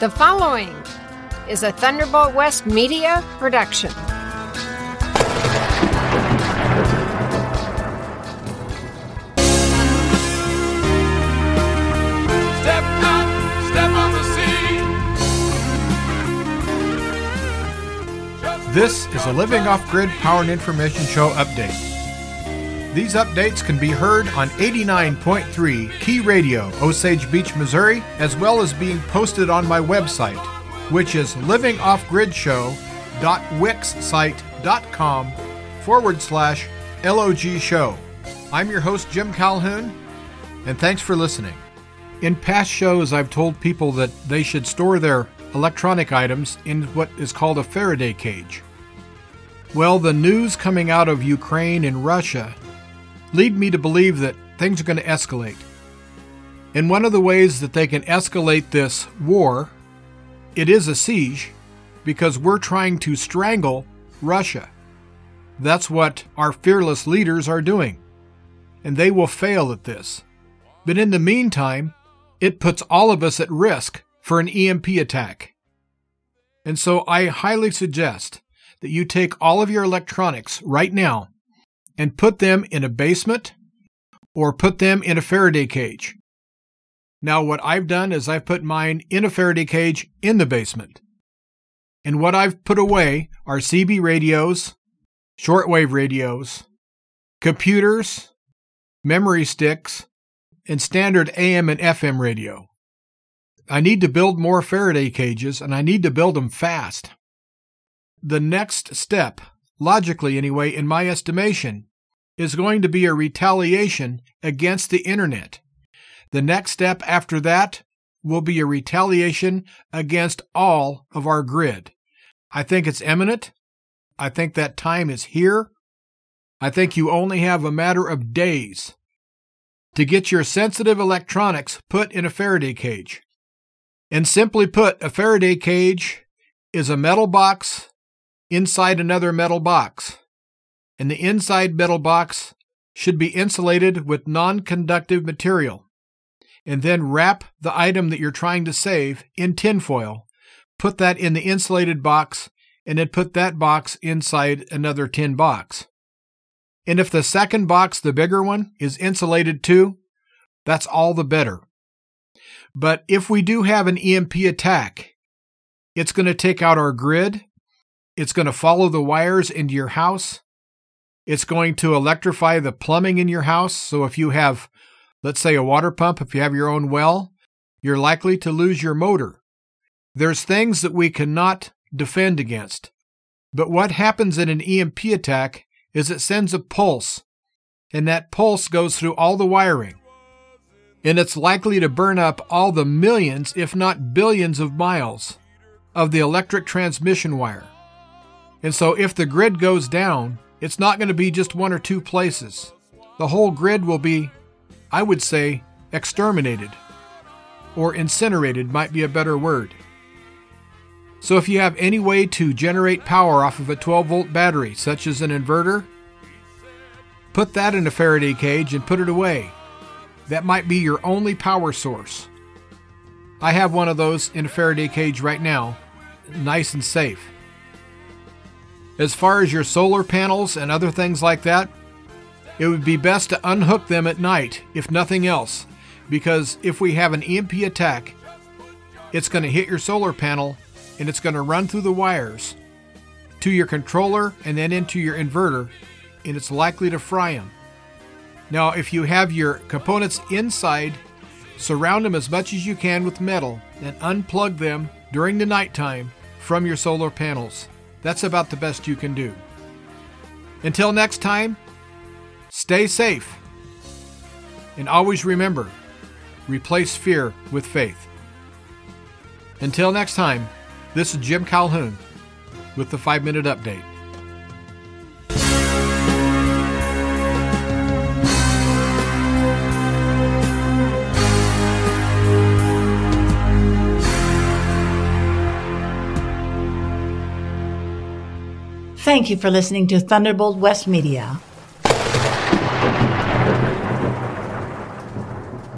The following is a Thunderbolt West media production. Step out, step on the scene. This is a Living Off Grid Power and Information Show update. These updates can be heard on 89.3 Key Radio, Osage Beach, Missouri, as well as being posted on my website, which is livingoffgridshow.wixsite.com forward slash LOG show. I'm your host, Jim Calhoun, and thanks for listening. In past shows, I've told people that they should store their electronic items in what is called a Faraday cage. Well, the news coming out of Ukraine and Russia lead me to believe that things are going to escalate. And one of the ways that they can escalate this war, it is a siege, because we're trying to strangle Russia. That's what our fearless leaders are doing. And they will fail at this. But in the meantime, it puts all of us at risk for an EMP attack. And so I highly suggest that you take all of your electronics right now and put them in a basement or put them in a Faraday cage. Now, what I've done is I've put mine in a Faraday cage in the basement. And what I've put away are CB radios, shortwave radios, computers, memory sticks, and standard AM and FM radio. I need to build more Faraday cages and I need to build them fast. The next step, logically anyway, in my estimation, is going to be a retaliation against the internet. The next step after that will be a retaliation against all of our grid. I think it's imminent. I think that time is here. I think you only have a matter of days to get your sensitive electronics put in a Faraday cage. And simply put, a Faraday cage is a metal box inside another metal box. And the inside metal box should be insulated with non conductive material. And then wrap the item that you're trying to save in tinfoil. Put that in the insulated box, and then put that box inside another tin box. And if the second box, the bigger one, is insulated too, that's all the better. But if we do have an EMP attack, it's going to take out our grid. It's going to follow the wires into your house. It's going to electrify the plumbing in your house. So if you have, let's say, a water pump, if you have your own well, you're likely to lose your motor. There's things that we cannot defend against. But what happens in an EMP attack is it sends a pulse, and that pulse goes through all the wiring. And it's likely to burn up all the millions, if not billions, of miles of the electric transmission wire. And so, if the grid goes down, it's not going to be just one or two places. The whole grid will be, I would say, exterminated. Or incinerated might be a better word. So, if you have any way to generate power off of a 12 volt battery, such as an inverter, put that in a Faraday cage and put it away. That might be your only power source. I have one of those in a Faraday cage right now, nice and safe. As far as your solar panels and other things like that, it would be best to unhook them at night, if nothing else, because if we have an EMP attack, it's going to hit your solar panel and it's going to run through the wires to your controller and then into your inverter, and it's likely to fry them. Now, if you have your components inside, surround them as much as you can with metal and unplug them during the nighttime from your solar panels. That's about the best you can do. Until next time, stay safe. And always remember replace fear with faith. Until next time, this is Jim Calhoun with the 5 Minute Update. Thank you for listening to Thunderbolt West Media.